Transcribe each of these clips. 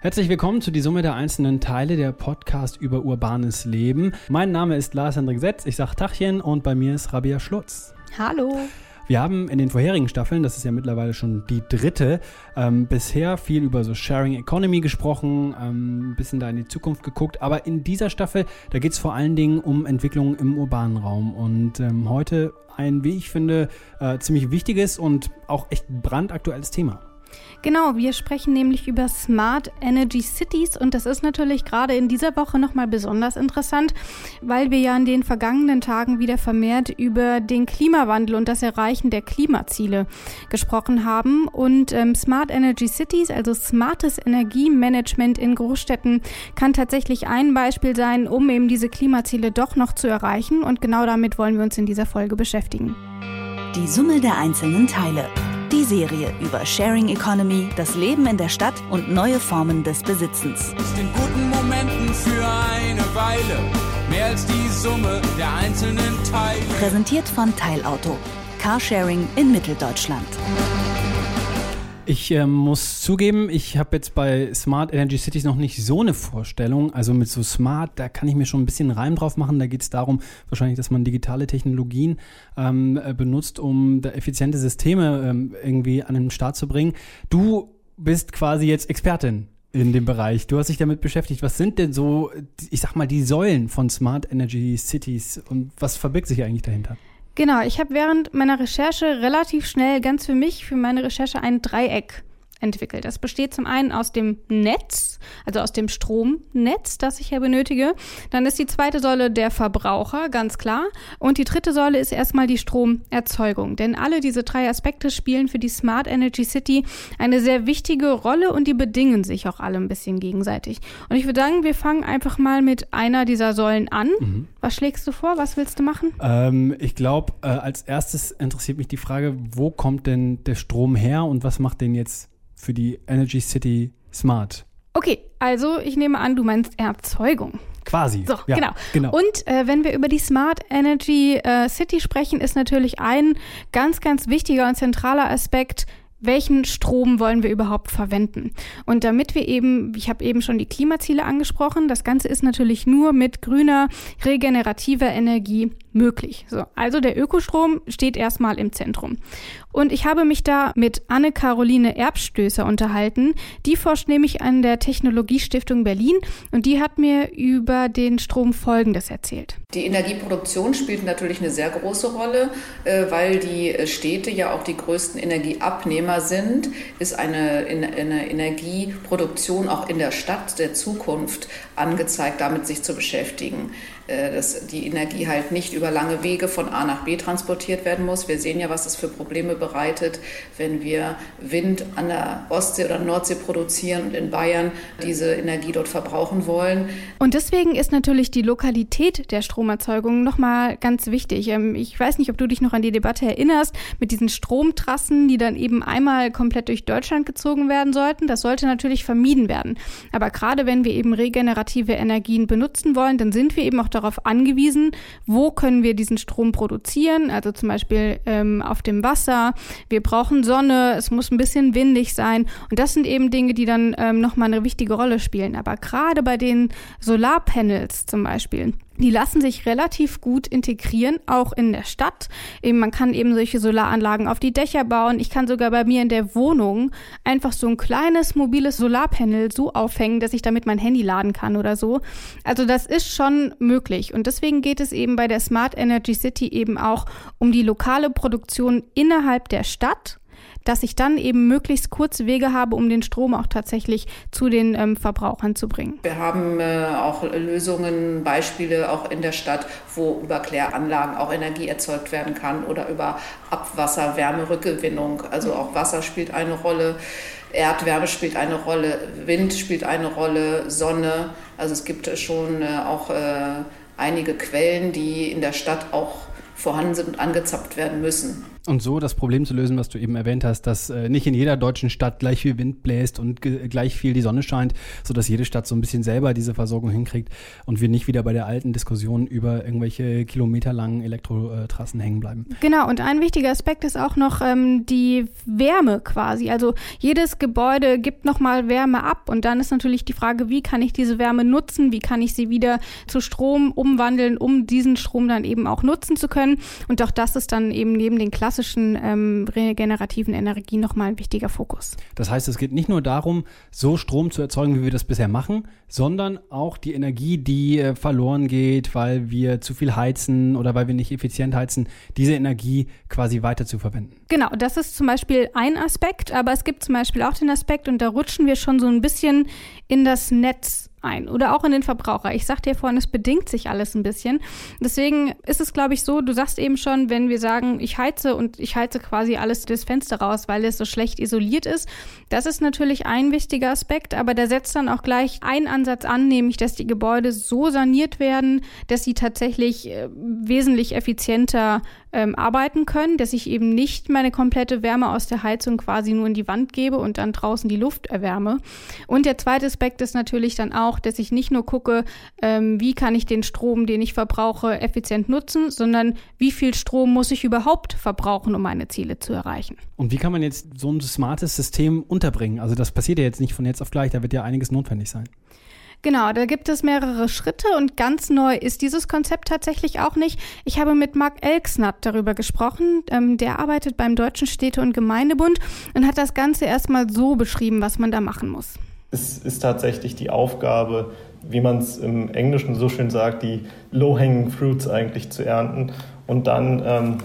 Herzlich willkommen zu die Summe der einzelnen Teile der Podcast über urbanes Leben. Mein Name ist Lars Hendrik Setz, ich sage Tachchen und bei mir ist Rabia Schlutz. Hallo. Wir haben in den vorherigen Staffeln, das ist ja mittlerweile schon die dritte, ähm, bisher viel über so Sharing Economy gesprochen, ähm, ein bisschen da in die Zukunft geguckt. Aber in dieser Staffel, da geht es vor allen Dingen um Entwicklungen im urbanen Raum. Und ähm, heute ein, wie ich finde, äh, ziemlich wichtiges und auch echt brandaktuelles Thema. Genau, wir sprechen nämlich über Smart Energy Cities und das ist natürlich gerade in dieser Woche nochmal besonders interessant, weil wir ja in den vergangenen Tagen wieder vermehrt über den Klimawandel und das Erreichen der Klimaziele gesprochen haben. Und ähm, Smart Energy Cities, also smartes Energiemanagement in Großstädten, kann tatsächlich ein Beispiel sein, um eben diese Klimaziele doch noch zu erreichen. Und genau damit wollen wir uns in dieser Folge beschäftigen. Die Summe der einzelnen Teile. Die Serie über Sharing Economy, das Leben in der Stadt und neue Formen des Besitzens. Ist in guten Momenten für eine Weile mehr als die Summe der einzelnen Teile. Präsentiert von Teilauto. Carsharing in Mitteldeutschland. Ich äh, muss zugeben, ich habe jetzt bei Smart Energy Cities noch nicht so eine Vorstellung. Also mit so Smart, da kann ich mir schon ein bisschen Reim drauf machen. Da geht es darum, wahrscheinlich, dass man digitale Technologien ähm, äh, benutzt, um da effiziente Systeme ähm, irgendwie an den Start zu bringen. Du bist quasi jetzt Expertin in dem Bereich. Du hast dich damit beschäftigt. Was sind denn so, ich sag mal, die Säulen von Smart Energy Cities und was verbirgt sich eigentlich dahinter? Genau, ich habe während meiner Recherche relativ schnell ganz für mich, für meine Recherche ein Dreieck entwickelt. Das besteht zum einen aus dem Netz, also aus dem Stromnetz, das ich ja benötige. Dann ist die zweite Säule der Verbraucher, ganz klar. Und die dritte Säule ist erstmal die Stromerzeugung. Denn alle diese drei Aspekte spielen für die Smart Energy City eine sehr wichtige Rolle und die bedingen sich auch alle ein bisschen gegenseitig. Und ich würde sagen, wir fangen einfach mal mit einer dieser Säulen an. Mhm. Was schlägst du vor? Was willst du machen? Ähm, ich glaube, äh, als erstes interessiert mich die Frage, wo kommt denn der Strom her und was macht den jetzt für die Energy City Smart. Okay, also ich nehme an, du meinst Erzeugung. Quasi. So, ja, genau. genau. Und äh, wenn wir über die Smart Energy äh, City sprechen, ist natürlich ein ganz, ganz wichtiger und zentraler Aspekt welchen Strom wollen wir überhaupt verwenden? Und damit wir eben, ich habe eben schon die Klimaziele angesprochen, das Ganze ist natürlich nur mit grüner, regenerativer Energie möglich. So, also der Ökostrom steht erstmal im Zentrum. Und ich habe mich da mit Anne-Caroline Erbstößer unterhalten. Die forscht nämlich an der Technologiestiftung Berlin und die hat mir über den Strom Folgendes erzählt. Die Energieproduktion spielt natürlich eine sehr große Rolle, äh, weil die Städte ja auch die größten Energieabnehmer sind, ist eine, eine Energieproduktion auch in der Stadt der Zukunft angezeigt, damit sich zu beschäftigen. Äh, dass die Energie halt nicht über lange Wege von A nach B transportiert werden muss. Wir sehen ja, was das für Probleme bereitet, wenn wir Wind an der Ostsee oder Nordsee produzieren und in Bayern diese Energie dort verbrauchen wollen. Und deswegen ist natürlich die Lokalität der Stromerzeugung nochmal ganz wichtig. Ähm, ich weiß nicht, ob du dich noch an die Debatte erinnerst mit diesen Stromtrassen, die dann eben einmal komplett durch Deutschland gezogen werden sollten. Das sollte natürlich vermieden werden. Aber gerade wenn wir eben regenerative Energien benutzen wollen, dann sind wir eben auch darauf angewiesen, wo können wir diesen Strom produzieren, also zum Beispiel ähm, auf dem Wasser. Wir brauchen Sonne, es muss ein bisschen windig sein. Und das sind eben Dinge, die dann ähm, nochmal eine wichtige Rolle spielen. Aber gerade bei den Solarpanels zum Beispiel, die lassen sich relativ gut integrieren, auch in der Stadt. Eben, man kann eben solche Solaranlagen auf die Dächer bauen. Ich kann sogar bei mir in der Wohnung einfach so ein kleines mobiles Solarpanel so aufhängen, dass ich damit mein Handy laden kann oder so. Also das ist schon möglich. Und deswegen geht es eben bei der Smart Energy City eben auch um die lokale Produktion innerhalb der Stadt dass ich dann eben möglichst kurze Wege habe, um den Strom auch tatsächlich zu den ähm, Verbrauchern zu bringen. Wir haben äh, auch Lösungen, Beispiele auch in der Stadt, wo über Kläranlagen auch Energie erzeugt werden kann oder über Abwasser, Wärmerückgewinnung. Also auch Wasser spielt eine Rolle. Erdwärme spielt eine Rolle, Wind spielt eine Rolle, Sonne. Also es gibt schon äh, auch äh, einige Quellen, die in der Stadt auch vorhanden sind und angezapft werden müssen. Und so das Problem zu lösen, was du eben erwähnt hast, dass äh, nicht in jeder deutschen Stadt gleich viel Wind bläst und gleich viel die Sonne scheint, sodass jede Stadt so ein bisschen selber diese Versorgung hinkriegt und wir nicht wieder bei der alten Diskussion über irgendwelche kilometerlangen Elektrotrassen hängen bleiben. Genau, und ein wichtiger Aspekt ist auch noch ähm, die Wärme quasi. Also jedes Gebäude gibt nochmal Wärme ab und dann ist natürlich die Frage, wie kann ich diese Wärme nutzen, wie kann ich sie wieder zu Strom umwandeln, um diesen Strom dann eben auch nutzen zu können. Und auch das ist dann eben neben den klassischen klassischen ähm, regenerativen Energien nochmal ein wichtiger Fokus. Das heißt, es geht nicht nur darum, so Strom zu erzeugen, wie wir das bisher machen, sondern auch die Energie, die äh, verloren geht, weil wir zu viel heizen oder weil wir nicht effizient heizen, diese Energie quasi weiter zu verwenden. Genau, das ist zum Beispiel ein Aspekt, aber es gibt zum Beispiel auch den Aspekt, und da rutschen wir schon so ein bisschen in das Netz ein oder auch in den Verbraucher. Ich sagte ja vorhin, es bedingt sich alles ein bisschen. Deswegen ist es, glaube ich, so, du sagst eben schon, wenn wir sagen, ich heize und ich heize quasi alles das Fenster raus, weil es so schlecht isoliert ist. Das ist natürlich ein wichtiger Aspekt, aber der setzt dann auch gleich einen Ansatz an, nämlich, dass die Gebäude so saniert werden, dass sie tatsächlich äh, wesentlich effizienter ähm, arbeiten können, dass ich eben nicht meine komplette Wärme aus der Heizung quasi nur in die Wand gebe und dann draußen die Luft erwärme. Und der zweite Aspekt ist natürlich dann auch, dass ich nicht nur gucke, ähm, wie kann ich den Strom, den ich verbrauche, effizient nutzen, sondern wie viel Strom muss ich überhaupt verbrauchen, um meine Ziele zu erreichen. Und wie kann man jetzt so ein smartes System unterbringen? Also das passiert ja jetzt nicht von jetzt auf gleich, da wird ja einiges notwendig sein. Genau, da gibt es mehrere Schritte und ganz neu ist dieses Konzept tatsächlich auch nicht. Ich habe mit Marc Elksnatt darüber gesprochen. Ähm, der arbeitet beim Deutschen Städte- und Gemeindebund und hat das Ganze erstmal so beschrieben, was man da machen muss. Es ist tatsächlich die Aufgabe, wie man es im Englischen so schön sagt, die low-hanging fruits eigentlich zu ernten und dann ähm,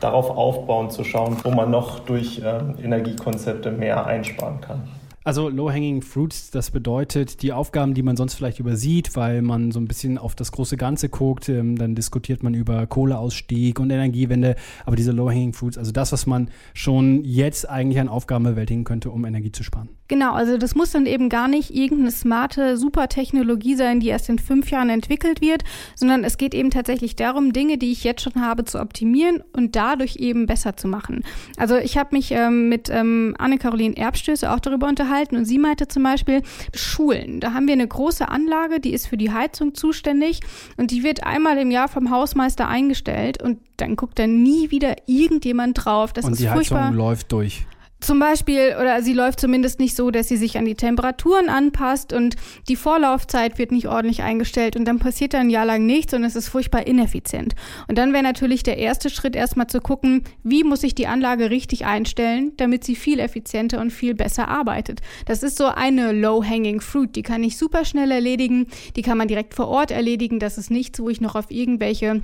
darauf aufbauen zu schauen, wo man noch durch ähm, Energiekonzepte mehr einsparen kann. Also Low-Hanging Fruits, das bedeutet die Aufgaben, die man sonst vielleicht übersieht, weil man so ein bisschen auf das große Ganze guckt, ähm, dann diskutiert man über Kohleausstieg und Energiewende, aber diese Low-Hanging Fruits, also das, was man schon jetzt eigentlich an Aufgaben bewältigen könnte, um Energie zu sparen. Genau, also das muss dann eben gar nicht irgendeine smarte Supertechnologie sein, die erst in fünf Jahren entwickelt wird, sondern es geht eben tatsächlich darum, Dinge, die ich jetzt schon habe, zu optimieren und dadurch eben besser zu machen. Also ich habe mich ähm, mit ähm, Anne-Caroline Erbstöße auch darüber unterhalten, unterhalten und sie meinte zum Beispiel Schulen. Da haben wir eine große Anlage, die ist für die Heizung zuständig und die wird einmal im Jahr vom Hausmeister eingestellt und dann guckt da nie wieder irgendjemand drauf. Das und ist die furchtbar. Heizung läuft durch. Zum Beispiel, oder sie läuft zumindest nicht so, dass sie sich an die Temperaturen anpasst und die Vorlaufzeit wird nicht ordentlich eingestellt und dann passiert da ein Jahr lang nichts und es ist furchtbar ineffizient. Und dann wäre natürlich der erste Schritt erstmal zu gucken, wie muss ich die Anlage richtig einstellen, damit sie viel effizienter und viel besser arbeitet. Das ist so eine low-hanging fruit, die kann ich super schnell erledigen, die kann man direkt vor Ort erledigen, das ist nichts, wo ich noch auf irgendwelche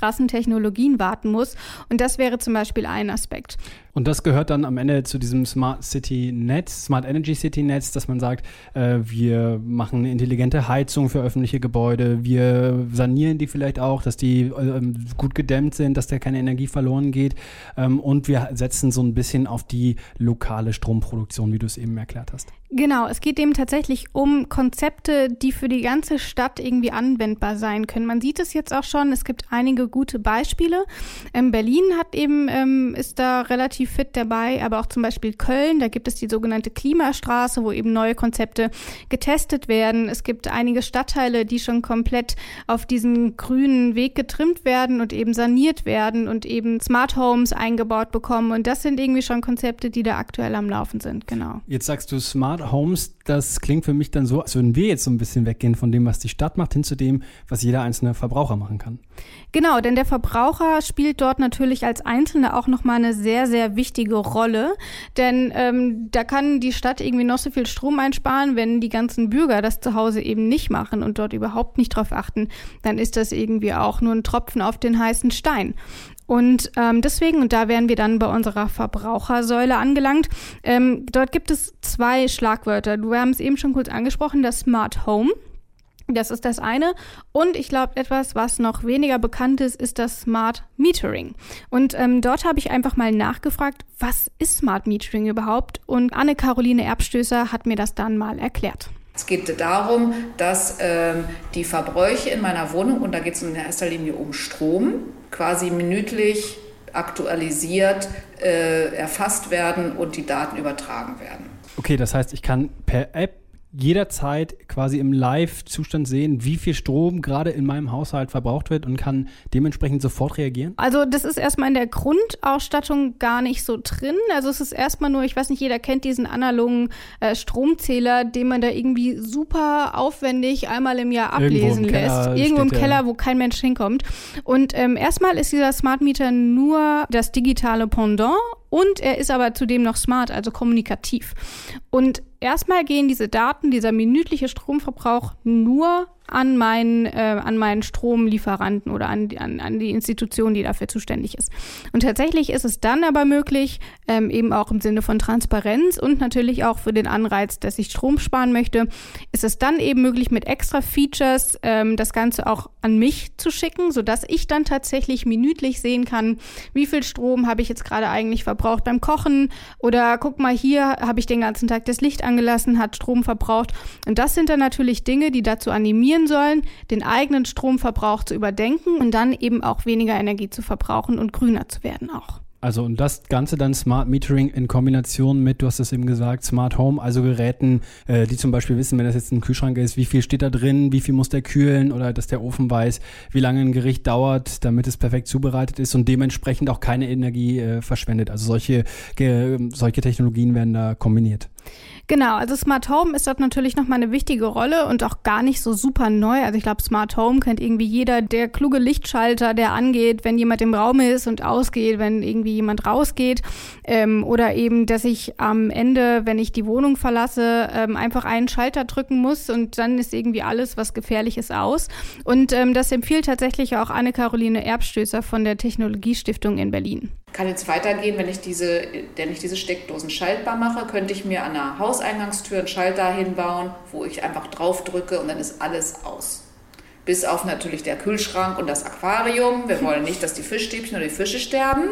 krassen Technologien warten muss. Und das wäre zum Beispiel ein Aspekt. Und das gehört dann am Ende zu diesem Smart City Netz, Smart Energy City Netz, dass man sagt, äh, wir machen eine intelligente Heizung für öffentliche Gebäude, wir sanieren die vielleicht auch, dass die äh, gut gedämmt sind, dass da keine Energie verloren geht. Ähm, und wir setzen so ein bisschen auf die lokale Stromproduktion, wie du es eben erklärt hast. Genau, es geht eben tatsächlich um Konzepte, die für die ganze Stadt irgendwie anwendbar sein können. Man sieht es jetzt auch schon, es gibt einige gute Beispiele. Ähm, Berlin hat eben, ähm, ist da relativ fit dabei, aber auch zum Beispiel Köln, da gibt es die sogenannte Klimastraße, wo eben neue Konzepte getestet werden. Es gibt einige Stadtteile, die schon komplett auf diesen grünen Weg getrimmt werden und eben saniert werden und eben Smart Homes eingebaut bekommen. Und das sind irgendwie schon Konzepte, die da aktuell am Laufen sind, genau. Jetzt sagst du Smart Smart Homes, das klingt für mich dann so, als würden wir jetzt so ein bisschen weggehen von dem, was die Stadt macht, hin zu dem, was jeder einzelne Verbraucher machen kann. Genau, denn der Verbraucher spielt dort natürlich als Einzelner auch nochmal eine sehr, sehr wichtige Rolle. Denn ähm, da kann die Stadt irgendwie noch so viel Strom einsparen, wenn die ganzen Bürger das zu Hause eben nicht machen und dort überhaupt nicht drauf achten, dann ist das irgendwie auch nur ein Tropfen auf den heißen Stein. Und ähm, deswegen, und da wären wir dann bei unserer Verbrauchersäule angelangt, ähm, dort gibt es zwei Schlagwörter. Du haben es eben schon kurz angesprochen, das Smart Home. Das ist das eine. Und ich glaube, etwas, was noch weniger bekannt ist, ist das Smart Metering. Und ähm, dort habe ich einfach mal nachgefragt, was ist Smart Metering überhaupt? Und Anne-Caroline Erbstößer hat mir das dann mal erklärt. Es geht darum, dass ähm, die Verbräuche in meiner Wohnung, und da geht es in erster Linie um Strom, quasi minütlich aktualisiert äh, erfasst werden und die Daten übertragen werden. Okay, das heißt, ich kann per App jederzeit quasi im Live-Zustand sehen, wie viel Strom gerade in meinem Haushalt verbraucht wird und kann dementsprechend sofort reagieren? Also das ist erstmal in der Grundausstattung gar nicht so drin. Also es ist erstmal nur, ich weiß nicht, jeder kennt diesen analogen äh, Stromzähler, den man da irgendwie super aufwendig einmal im Jahr ablesen Irgendwo im lässt. Keller Irgendwo im. Keller, wo kein Mensch hinkommt. Und ähm, erstmal ist dieser Smart Meter nur das digitale Pendant und er ist aber zudem noch smart, also kommunikativ. Und erstmal gehen diese Daten, dieser minütliche Stromverbrauch nur an meinen, äh, an meinen Stromlieferanten oder an, an, an die Institution, die dafür zuständig ist. Und tatsächlich ist es dann aber möglich, ähm, eben auch im Sinne von Transparenz und natürlich auch für den Anreiz, dass ich Strom sparen möchte, ist es dann eben möglich, mit extra Features ähm, das Ganze auch an mich zu schicken, sodass ich dann tatsächlich minütlich sehen kann, wie viel Strom habe ich jetzt gerade eigentlich verbraucht beim Kochen oder guck mal hier, habe ich den ganzen Tag das Licht angelassen, hat Strom verbraucht. Und das sind dann natürlich Dinge, die dazu animieren sollen, den eigenen Stromverbrauch zu überdenken und dann eben auch weniger Energie zu verbrauchen und grüner zu werden auch. Also und das Ganze dann Smart Metering in Kombination mit, du hast es eben gesagt, Smart Home, also Geräten, äh, die zum Beispiel wissen, wenn das jetzt ein Kühlschrank ist, wie viel steht da drin, wie viel muss der kühlen oder dass der Ofen weiß, wie lange ein Gericht dauert, damit es perfekt zubereitet ist und dementsprechend auch keine Energie äh, verschwendet. Also solche, solche Technologien werden da kombiniert. Genau, also Smart Home ist dort natürlich nochmal eine wichtige Rolle und auch gar nicht so super neu. Also ich glaube, Smart Home kennt irgendwie jeder, der kluge Lichtschalter, der angeht, wenn jemand im Raum ist und ausgeht, wenn irgendwie jemand rausgeht. Ähm, oder eben, dass ich am Ende, wenn ich die Wohnung verlasse, ähm, einfach einen Schalter drücken muss und dann ist irgendwie alles, was gefährlich ist, aus. Und ähm, das empfiehlt tatsächlich auch Anne-Caroline Erbstößer von der Technologiestiftung in Berlin. Kann jetzt weitergehen, wenn ich diese, wenn ich diese Steckdosen schaltbar mache, könnte ich mir an der Hauseingangstür einen Schalter hinbauen, wo ich einfach drauf drücke und dann ist alles aus. Bis auf natürlich der Kühlschrank und das Aquarium. Wir wollen nicht, dass die Fischstäbchen oder die Fische sterben.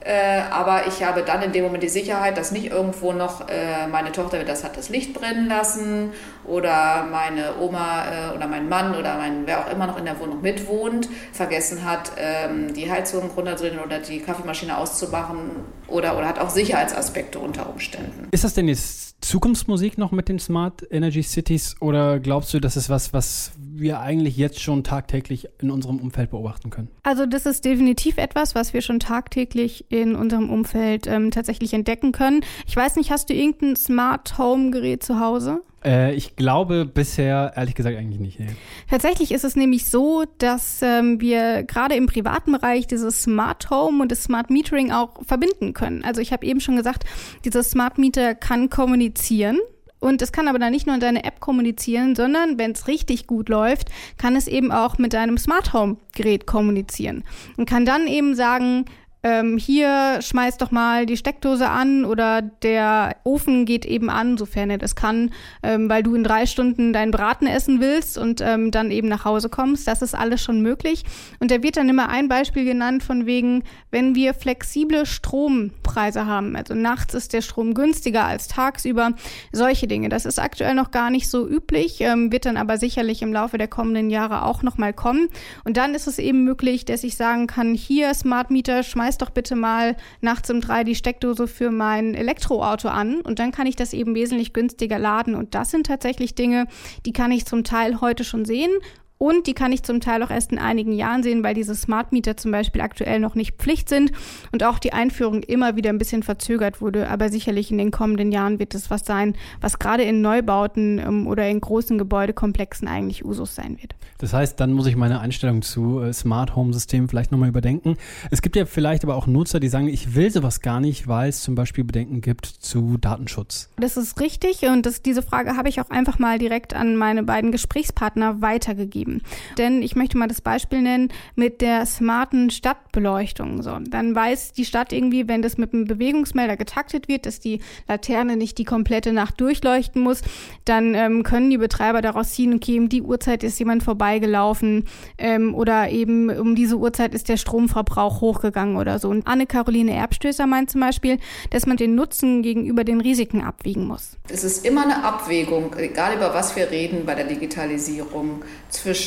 Äh, aber ich habe dann in dem Moment die Sicherheit, dass nicht irgendwo noch äh, meine Tochter das hat das Licht brennen lassen oder meine Oma äh, oder mein Mann oder mein wer auch immer noch in der Wohnung mitwohnt vergessen hat, ähm, die Heizung runterdrehen oder die Kaffeemaschine auszumachen oder oder hat auch Sicherheitsaspekte unter Umständen. Ist das denn jetzt Zukunftsmusik noch mit den Smart Energy Cities oder glaubst du, das ist was, was wir eigentlich jetzt schon tagtäglich in unserem Umfeld beobachten können? Also das ist definitiv etwas, was wir schon tagtäglich in unserem Umfeld ähm, tatsächlich entdecken können. Ich weiß nicht, hast du irgendein Smart Home Gerät zu Hause? Äh, ich glaube bisher, ehrlich gesagt, eigentlich nicht. Nee. Tatsächlich ist es nämlich so, dass ähm, wir gerade im privaten Bereich dieses Smart Home und das Smart Metering auch verbinden können. Also ich habe eben schon gesagt, dieses Smart Meter kann kommunizieren. Und es kann aber dann nicht nur in deine App kommunizieren, sondern wenn es richtig gut läuft, kann es eben auch mit deinem Smart Home Gerät kommunizieren und kann dann eben sagen, ähm, hier schmeiß doch mal die Steckdose an oder der Ofen geht eben an, sofern er das kann, ähm, weil du in drei Stunden deinen Braten essen willst und ähm, dann eben nach Hause kommst. Das ist alles schon möglich. Und da wird dann immer ein Beispiel genannt von wegen, wenn wir flexible Strompreise haben, also nachts ist der Strom günstiger als tagsüber, solche Dinge. Das ist aktuell noch gar nicht so üblich, ähm, wird dann aber sicherlich im Laufe der kommenden Jahre auch nochmal kommen. Und dann ist es eben möglich, dass ich sagen kann, hier Smart Meter, schmeiß doch bitte mal nachts um drei die Steckdose für mein Elektroauto an und dann kann ich das eben wesentlich günstiger laden. Und das sind tatsächlich Dinge, die kann ich zum Teil heute schon sehen und die kann ich zum Teil auch erst in einigen Jahren sehen, weil diese Smart Meter zum Beispiel aktuell noch nicht Pflicht sind und auch die Einführung immer wieder ein bisschen verzögert wurde. Aber sicherlich in den kommenden Jahren wird es was sein, was gerade in Neubauten ähm, oder in großen Gebäudekomplexen eigentlich Usus sein wird. Das heißt, dann muss ich meine Einstellung zu äh, Smart Home Systemen vielleicht nochmal überdenken. Es gibt ja vielleicht aber auch Nutzer, die sagen, ich will sowas gar nicht, weil es zum Beispiel Bedenken gibt zu Datenschutz. Das ist richtig und das, diese Frage habe ich auch einfach mal direkt an meine beiden Gesprächspartner weitergegeben. Denn ich möchte mal das Beispiel nennen mit der smarten Stadtbeleuchtung. So, dann weiß die Stadt irgendwie, wenn das mit einem Bewegungsmelder getaktet wird, dass die Laterne nicht die komplette Nacht durchleuchten muss, dann ähm, können die Betreiber daraus ziehen, okay, um die Uhrzeit ist jemand vorbeigelaufen ähm, oder eben um diese Uhrzeit ist der Stromverbrauch hochgegangen oder so. Und Anne-Caroline Erbstößer meint zum Beispiel, dass man den Nutzen gegenüber den Risiken abwiegen muss. Es ist immer eine Abwägung, egal über was wir reden bei der Digitalisierung, zwischen,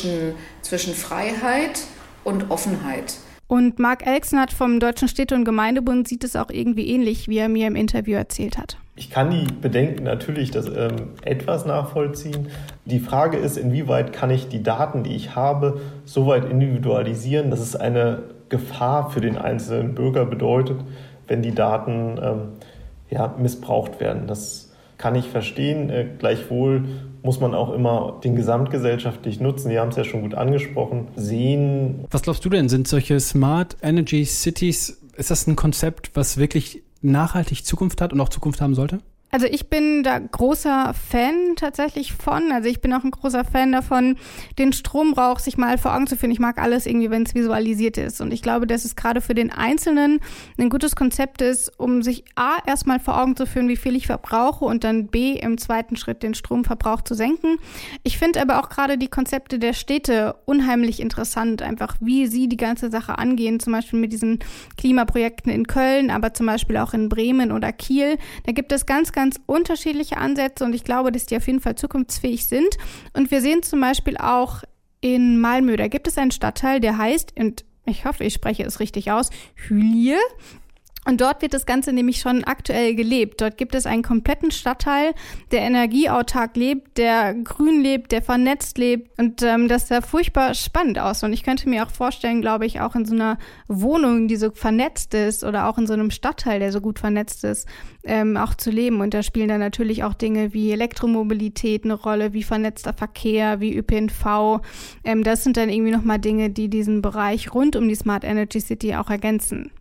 zwischen Freiheit und Offenheit. Und Marc Elksnert vom Deutschen Städte- und Gemeindebund sieht es auch irgendwie ähnlich, wie er mir im Interview erzählt hat. Ich kann die Bedenken natürlich das, ähm, etwas nachvollziehen. Die Frage ist, inwieweit kann ich die Daten, die ich habe, so weit individualisieren, dass es eine Gefahr für den einzelnen Bürger bedeutet, wenn die Daten ähm, ja, missbraucht werden. Das kann ich verstehen. Äh, gleichwohl muss man auch immer den gesamtgesellschaftlichen Nutzen, Sie haben es ja schon gut angesprochen, sehen. Was glaubst du denn, sind solche Smart Energy Cities, ist das ein Konzept, was wirklich nachhaltig Zukunft hat und auch Zukunft haben sollte? Also ich bin da großer Fan tatsächlich von. Also ich bin auch ein großer Fan davon, den Strombrauch sich mal vor Augen zu führen. Ich mag alles irgendwie, wenn es visualisiert ist. Und ich glaube, dass es gerade für den Einzelnen ein gutes Konzept ist, um sich A, erstmal vor Augen zu führen, wie viel ich verbrauche und dann B, im zweiten Schritt den Stromverbrauch zu senken. Ich finde aber auch gerade die Konzepte der Städte unheimlich interessant. Einfach, wie sie die ganze Sache angehen. Zum Beispiel mit diesen Klimaprojekten in Köln, aber zum Beispiel auch in Bremen oder Kiel. Da gibt es ganz, ganz ganz unterschiedliche Ansätze und ich glaube, dass die auf jeden Fall zukunftsfähig sind. Und wir sehen zum Beispiel auch in Malmö, da gibt es einen Stadtteil, der heißt, und ich hoffe, ich spreche es richtig aus, Hülie. Und dort wird das Ganze nämlich schon aktuell gelebt. Dort gibt es einen kompletten Stadtteil, der energieautark lebt, der grün lebt, der vernetzt lebt. Und ähm, das sah furchtbar spannend aus. Und ich könnte mir auch vorstellen, glaube ich, auch in so einer Wohnung, die so vernetzt ist oder auch in so einem Stadtteil, der so gut vernetzt ist, ähm, auch zu leben. Und da spielen dann natürlich auch Dinge wie Elektromobilität eine Rolle, wie vernetzter Verkehr, wie ÖPNV. Ähm, das sind dann irgendwie nochmal Dinge, die diesen Bereich rund um die Smart Energy City auch ergänzen.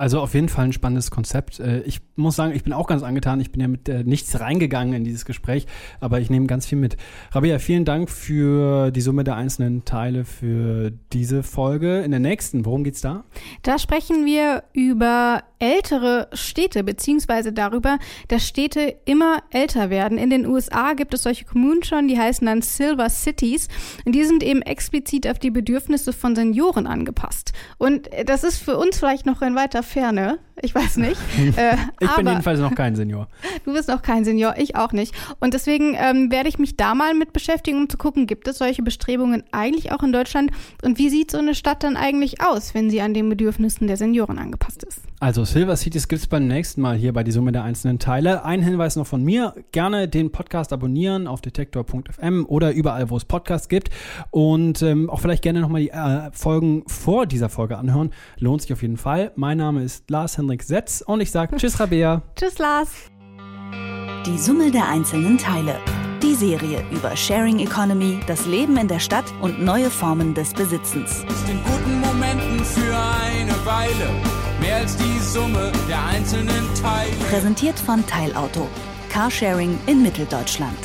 Also auf jeden Fall ein spannendes Konzept. Äh, ich muss sagen, ich bin auch ganz angetan. Ich bin ja mit äh, nichts reingegangen in dieses Gespräch, aber ich nehme ganz viel mit. Rabia, vielen Dank für die Summe der einzelnen Teile für diese Folge. In der nächsten, worum geht's da? Da sprechen wir über ältere Städte, beziehungsweise darüber, dass Städte immer älter werden. In den USA gibt es solche Kommunen schon, die heißen dann Silver Cities. Und die sind eben explizit auf die Bedürfnisse von Senioren angepasst. Und das ist für uns vielleicht noch in weiter Ferne. Ich weiß nicht. Äh, ich bin jedenfalls noch kein Senior. Du bist noch kein Senior, ich auch nicht. Und deswegen ähm, werde ich mich da mal mit beschäftigen, um zu gucken, gibt es solche Bestrebungen eigentlich auch in Deutschland? Und wie sieht so eine Stadt dann eigentlich aus, wenn sie an den Bedürfnissen der Senioren angepasst ist? Also Silver Cities gibt es beim nächsten Mal hier bei die Summe der einzelnen Teile. Ein Hinweis noch von mir, gerne den Podcast abonnieren auf detektor.fm oder überall, wo es Podcasts gibt. Und ähm, auch vielleicht gerne nochmal die äh, Folgen vor dieser Folge anhören. Lohnt sich auf jeden Fall. Mein Name ist Lars Henrik Setz und ich sage Tschüss, Rabea. Tschüss, Lars. Die Summe der einzelnen Teile. Die Serie über Sharing Economy, das Leben in der Stadt und neue Formen des Besitzens. Ist in guten Momenten für eine Weile mehr als die Summe der einzelnen Teile. Präsentiert von Teilauto. Carsharing in Mitteldeutschland.